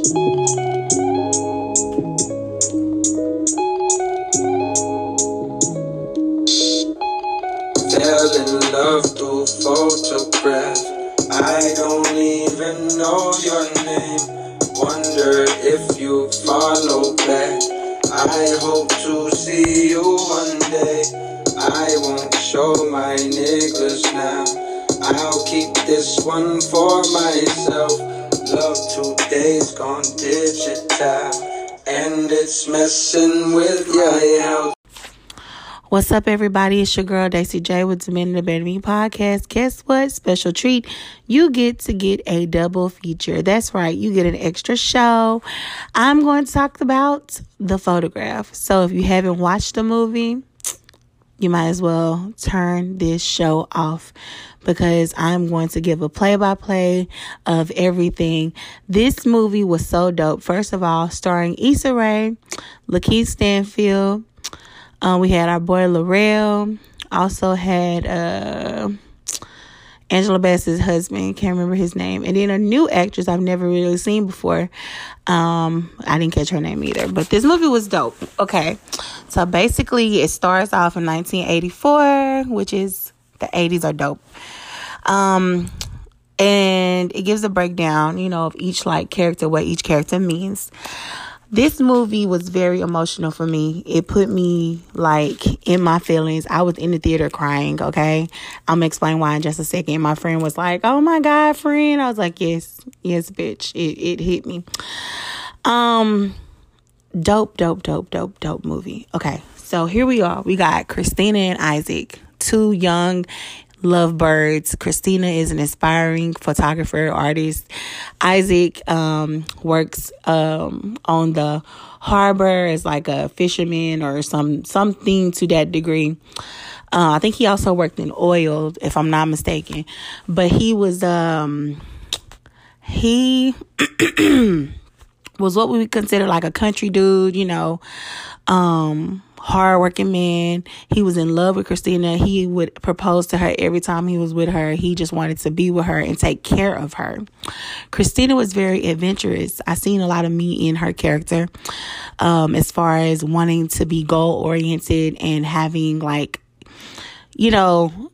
Fell in love through photograph. I don't even know your name. Wonder if you follow back. I hope to see you one day. I won't show my niggas now. I'll keep this one for myself. Love today's gone digital. And it's messing with my health. What's up, everybody? It's your girl Daisy J with Demanding a Better Me podcast. Guess what? Special treat. You get to get a double feature. That's right. You get an extra show. I'm going to talk about the photograph. So if you haven't watched the movie, you might as well turn this show off because I'm going to give a play by play of everything. This movie was so dope. First of all, starring Issa Rae, Lakeith Stanfield, um, we had our boy Lil Rel. Also had uh, Angela Bassett's husband. Can't remember his name. And then a new actress I've never really seen before. Um, I didn't catch her name either. But this movie was dope. Okay. So basically, it starts off in 1984, which is the 80s are dope. Um, and it gives a breakdown, you know, of each like character, what each character means this movie was very emotional for me. It put me like in my feelings. I was in the theater crying, okay? I'm gonna explain why in just a second. My friend was like, Oh my god, friend. I was like, Yes, yes, bitch. It it hit me. Um dope, dope, dope, dope, dope movie. Okay, so here we are. We got Christina and Isaac, two young lovebirds. Christina is an inspiring photographer, artist. Isaac um, works um, on the harbor as like a fisherman or some something to that degree. Uh, I think he also worked in oil, if I'm not mistaken. But he was um he was what we would consider like a country dude, you know. Um hardworking man. He was in love with Christina. He would propose to her every time he was with her. He just wanted to be with her and take care of her. Christina was very adventurous. I seen a lot of me in her character, um, as far as wanting to be goal oriented and having like, you know,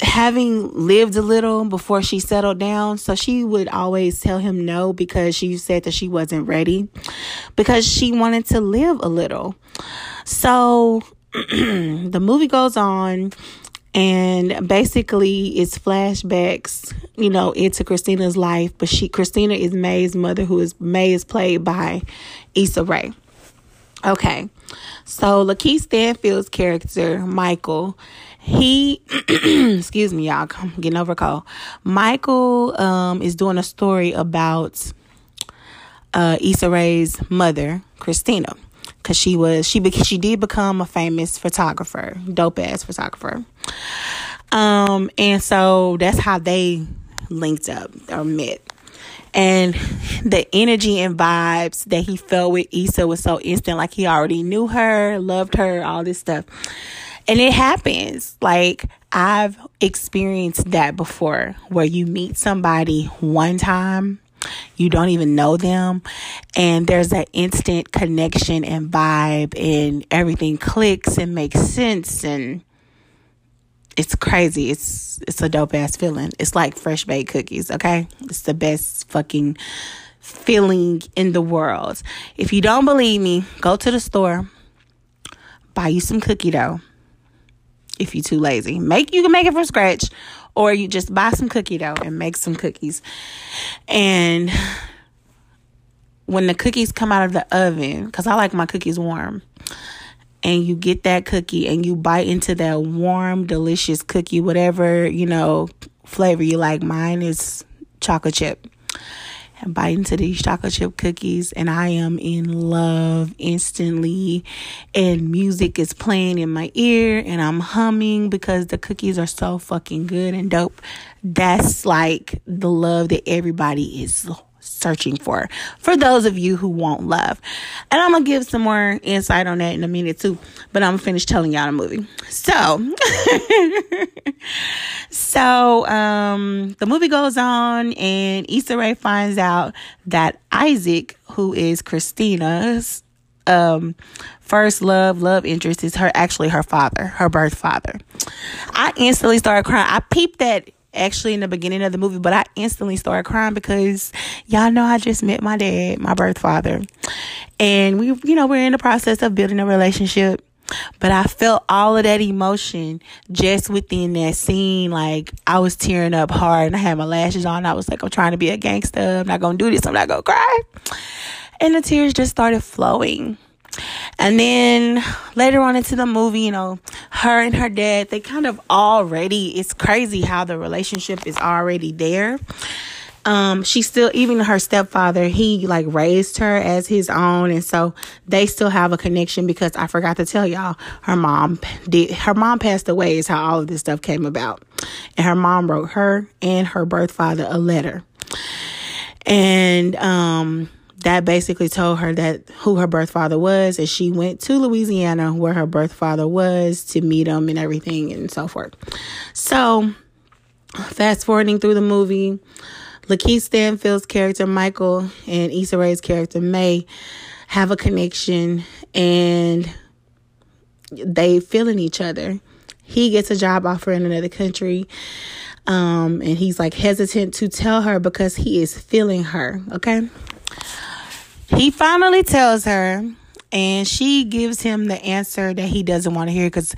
having lived a little before she settled down, so she would always tell him no because she said that she wasn't ready because she wanted to live a little. So the movie goes on and basically it's flashbacks, you know, into Christina's life, but she Christina is May's mother who is May is played by Issa Rae. Okay. So Lakeith Stanfield's character, Michael, he excuse me y'all i'm getting over a michael um is doing a story about uh Issa Rae's mother christina because she was she she did become a famous photographer dope ass photographer. Um and so that's how they linked up or met. And the energy and vibes that he felt with Issa was so instant like he already knew her loved her all this stuff. And it happens. Like I've experienced that before where you meet somebody one time, you don't even know them, and there's that instant connection and vibe and everything clicks and makes sense and it's crazy. It's it's a dope ass feeling. It's like fresh baked cookies, okay? It's the best fucking feeling in the world. If you don't believe me, go to the store, buy you some cookie dough if you're too lazy. Make you can make it from scratch or you just buy some cookie dough and make some cookies. And when the cookies come out of the oven, cuz I like my cookies warm. And you get that cookie and you bite into that warm, delicious cookie, whatever, you know, flavor you like. Mine is chocolate chip bite into these chocolate chip cookies and I am in love instantly and music is playing in my ear and I'm humming because the cookies are so fucking good and dope. That's like the love that everybody is searching for. For those of you who want love. And I'm going to give some more insight on that in a minute too, but I'm going to finish telling y'all the movie. So, so um the movie goes on and Issa Rae finds out that Isaac, who is Christina's um first love love interest is her actually her father her birth father i instantly started crying i peeped that actually in the beginning of the movie but i instantly started crying because y'all know i just met my dad my birth father and we you know we're in the process of building a relationship but I felt all of that emotion just within that scene. Like I was tearing up hard and I had my lashes on. I was like, I'm trying to be a gangster. I'm not going to do this. I'm not going to cry. And the tears just started flowing. And then later on into the movie, you know, her and her dad, they kind of already, it's crazy how the relationship is already there. Um, she still, even her stepfather, he like raised her as his own. And so they still have a connection because I forgot to tell y'all, her mom did, her mom passed away is how all of this stuff came about. And her mom wrote her and her birth father a letter. And, um, that basically told her that who her birth father was and she went to Louisiana where her birth father was to meet him and everything and so forth. So fast forwarding through the movie, Lakeith Stanfield's character Michael and Issa Rae's character May have a connection and they feeling each other. He gets a job offer in another country. Um, and he's like hesitant to tell her because he is feeling her. Okay. He finally tells her, and she gives him the answer that he doesn't want to hear because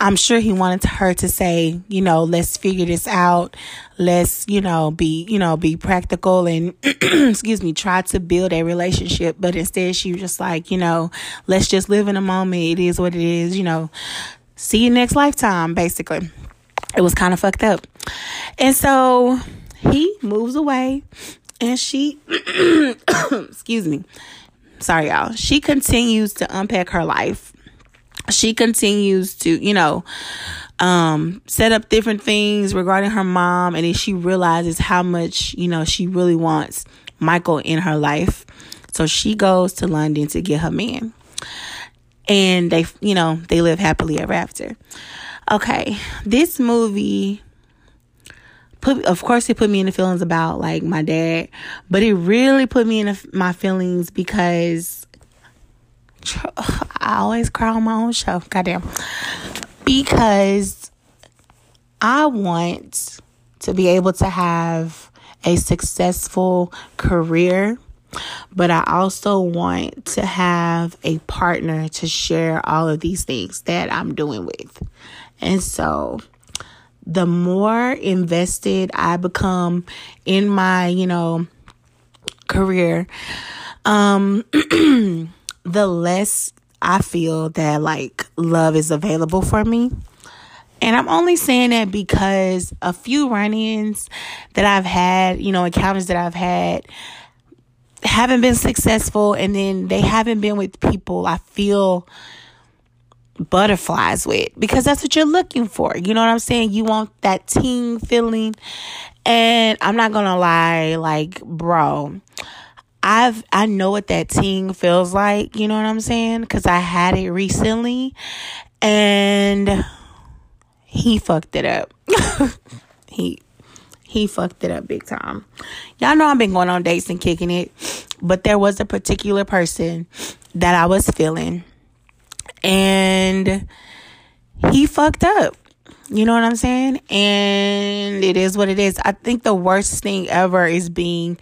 I'm sure he wanted her to say, you know, let's figure this out. Let's, you know, be, you know, be practical and, excuse me, try to build a relationship. But instead, she was just like, you know, let's just live in a moment. It is what it is, you know, see you next lifetime, basically. It was kind of fucked up. And so he moves away and she, excuse me, sorry, y'all. She continues to unpack her life. She continues to, you know, um, set up different things regarding her mom. And then she realizes how much, you know, she really wants Michael in her life. So she goes to London to get her man. And they, you know, they live happily ever after. Okay, this movie put of course it put me in the feelings about like my dad but it really put me in my feelings because i always cry on my own show goddamn because i want to be able to have a successful career but I also want to have a partner to share all of these things that I'm doing with. And so the more invested I become in my, you know, career, um, the less I feel that like love is available for me. And I'm only saying that because a few run ins that I've had, you know, encounters that I've had haven't been successful and then they haven't been with people I feel butterflies with because that's what you're looking for. You know what I'm saying? You want that teen feeling. And I'm not going to lie, like, bro, I've I know what that teen feels like, you know what I'm saying? Cuz I had it recently and he fucked it up. he he fucked it up big time. Y'all know I've been going on dates and kicking it, but there was a particular person that I was feeling and he fucked up. You know what I'm saying? And it is what it is. I think the worst thing ever is being,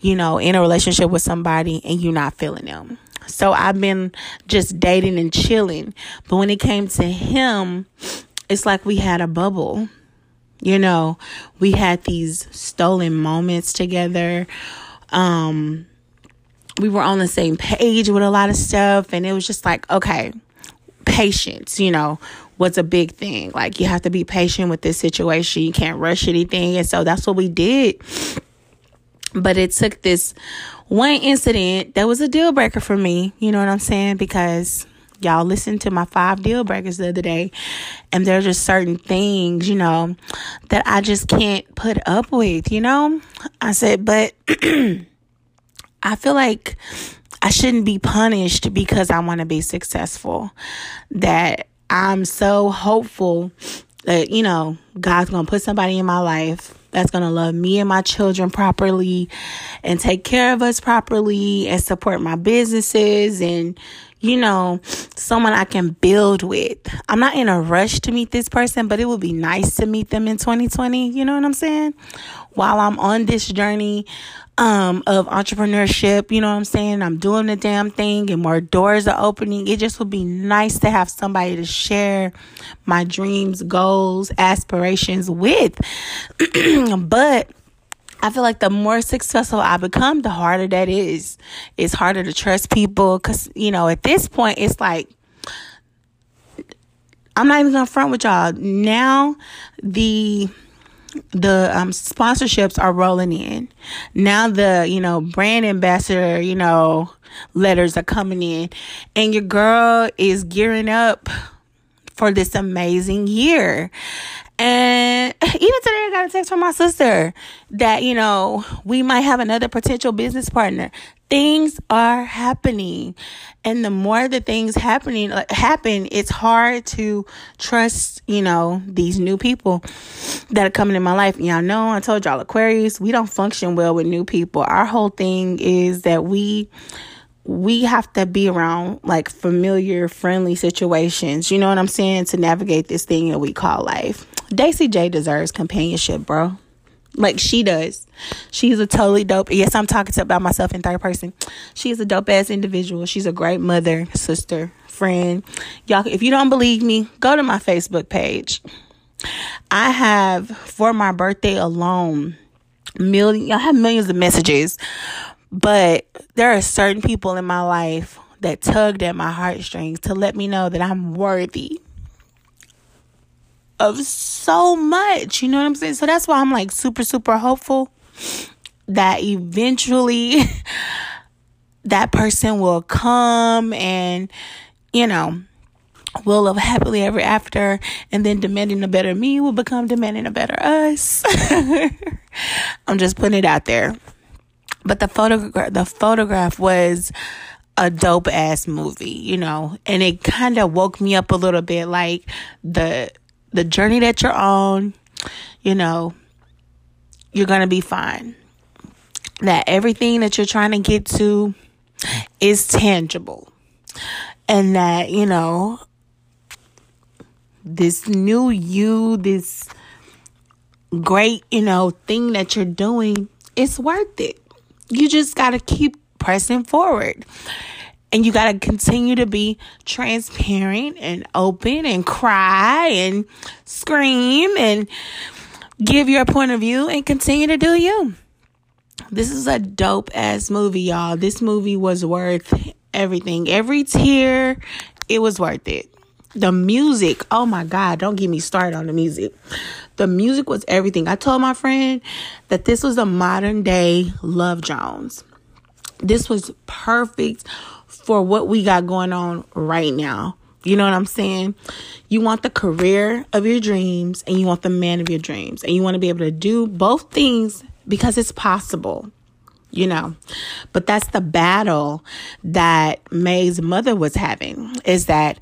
you know, in a relationship with somebody and you're not feeling them. So I've been just dating and chilling. But when it came to him, it's like we had a bubble. You know, we had these stolen moments together. Um, we were on the same page with a lot of stuff. And it was just like, okay, patience, you know, was a big thing. Like you have to be patient with this situation. You can't rush anything. And so that's what we did. But it took this one incident that was a deal breaker for me. You know what I'm saying? Because y'all listened to my five deal breakers the other day and there are just certain things you know that i just can't put up with you know i said but I feel like I shouldn't be punished because I want to be successful. That I'm so hopeful that, you know, God's going to put somebody in my life that's going to love me and my children properly and take care of us properly and support my businesses and, you know, someone I can build with. I'm not in a rush to meet this person, but it would be nice to meet them in 2020. You know what I'm saying? While I'm on this journey um, of entrepreneurship, you know what I'm saying? I'm doing the damn thing and more doors are opening. It just would be nice to have somebody to share my dreams, goals, aspirations with. but I feel like the more successful I become, the harder that is. It's harder to trust people because, you know, at this point, it's like, I'm not even gonna front with y'all. Now, the the um, sponsorships are rolling in. Now the, you know, brand ambassador, you know, letters are coming in and your girl is gearing up for this amazing year. And even today, I got a text from my sister that, you know, we might have another potential business partner. Things are happening. And the more the things happening uh, happen, it's hard to trust, you know, these new people that are coming in my life. Y'all know I told y'all Aquarius, we don't function well with new people. Our whole thing is that we we have to be around like familiar, friendly situations. You know what I'm saying? To navigate this thing that we call life. Daisy J deserves companionship, bro. Like she does. She's a totally dope. Yes, I'm talking to about myself in third person. She's a dope ass individual. She's a great mother, sister, friend. Y'all, if you don't believe me, go to my Facebook page. I have for my birthday alone million. I have millions of messages, but there are certain people in my life that tugged at my heartstrings to let me know that I'm worthy of so much. You know what I'm saying? So that's why I'm like super, super hopeful that eventually that person will come and, you know, will live happily ever after. And then demanding a better me will become demanding a better us. I'm just putting it out there. But the photograph, the photograph was a dope ass movie, you know, and it kind of woke me up a little bit like the the journey that you're on, you know, you're going to be fine. That everything that you're trying to get to is tangible. And that, you know, this new you, this great, you know, thing that you're doing, it's worth it. You just got to keep pressing forward. And you got to continue to be transparent and open and cry and scream and give your point of view and continue to do you. This is a dope ass movie, y'all. This movie was worth everything. Every tear, it was worth it. The music, oh my God, don't get me started on the music. The music was everything. I told my friend that this was a modern day Love Jones. This was perfect for what we got going on right now. You know what I'm saying? You want the career of your dreams and you want the man of your dreams. And you want to be able to do both things because it's possible, you know. But that's the battle that May's mother was having is that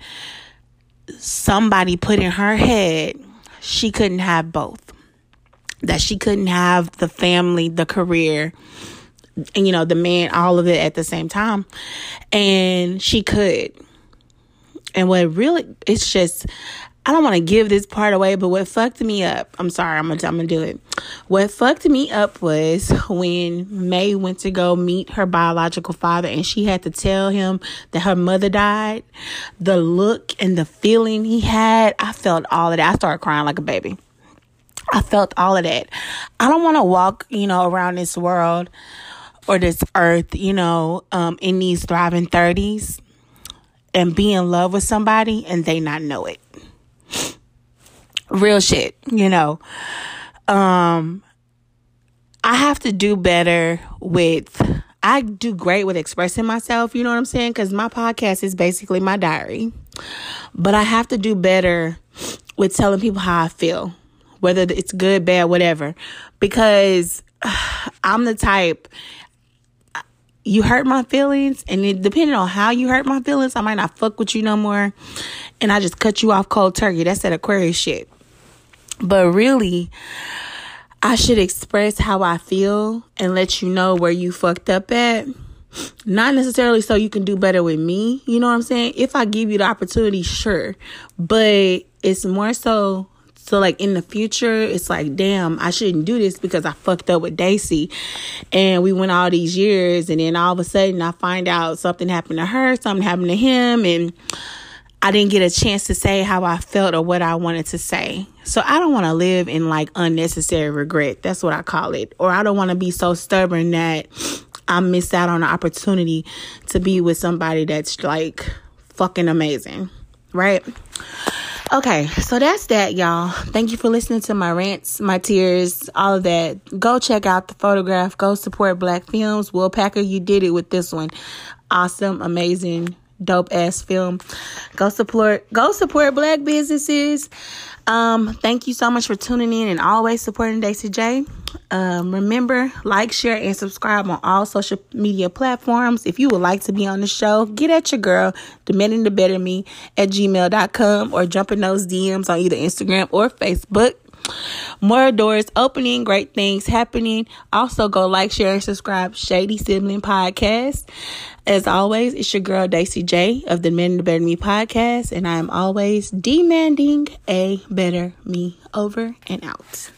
somebody put in her head she couldn't have both. That she couldn't have the family, the career, you know, the man, all of it at the same time. And she could. And what really, it's just, I don't want to give this part away, but what fucked me up, I'm sorry, I'm gonna, I'm gonna do it. What fucked me up was when May went to go meet her biological father and she had to tell him that her mother died. The look and the feeling he had, I felt all of that. I started crying like a baby. I felt all of that. I don't want to walk, you know, around this world or this earth, you know, um, in these thriving 30s and be in love with somebody and they not know it. Real shit, you know. Um, I have to do better with, I do great with expressing myself, you know what I'm saying? Because my podcast is basically my diary. But I have to do better with telling people how I feel, whether it's good, bad, whatever. Because I'm the type, you hurt my feelings, and it, depending on how you hurt my feelings, I might not fuck with you no more, and I just cut you off cold turkey. That's that Aquarius shit. But really, I should express how I feel and let you know where you fucked up at. Not necessarily so you can do better with me, you know what I'm saying? If I give you the opportunity, sure. But it's more so so like in the future, it's like, damn, I shouldn't do this because I fucked up with Daisy. And we went all these years and then all of a sudden I find out something happened to her, something happened to him, and I didn't get a chance to say how I felt or what I wanted to say. So I don't want to live in like unnecessary regret. That's what I call it. Or I don't want to be so stubborn that I miss out on the opportunity to be with somebody that's like fucking amazing. Right? Okay, so that's that, y'all. Thank you for listening to my rants, my tears, all of that. Go check out the photograph. Go support Black Films. Will Packer, you did it with this one. Awesome, amazing, dope ass film. Go support. Go support Black businesses. Um, thank you so much for tuning in and always supporting Daisy J. Um, remember, like, share, and subscribe on all social media platforms. If you would like to be on the show, get at your girl, demanding to better me at gmail.com or jump in those DMs on either Instagram or Facebook. More doors opening, great things happening. Also, go like, share, and subscribe. Shady Sibling Podcast. As always, it's your girl Daisy J of Demanding a Better Me podcast, and I am always demanding a better me over and out.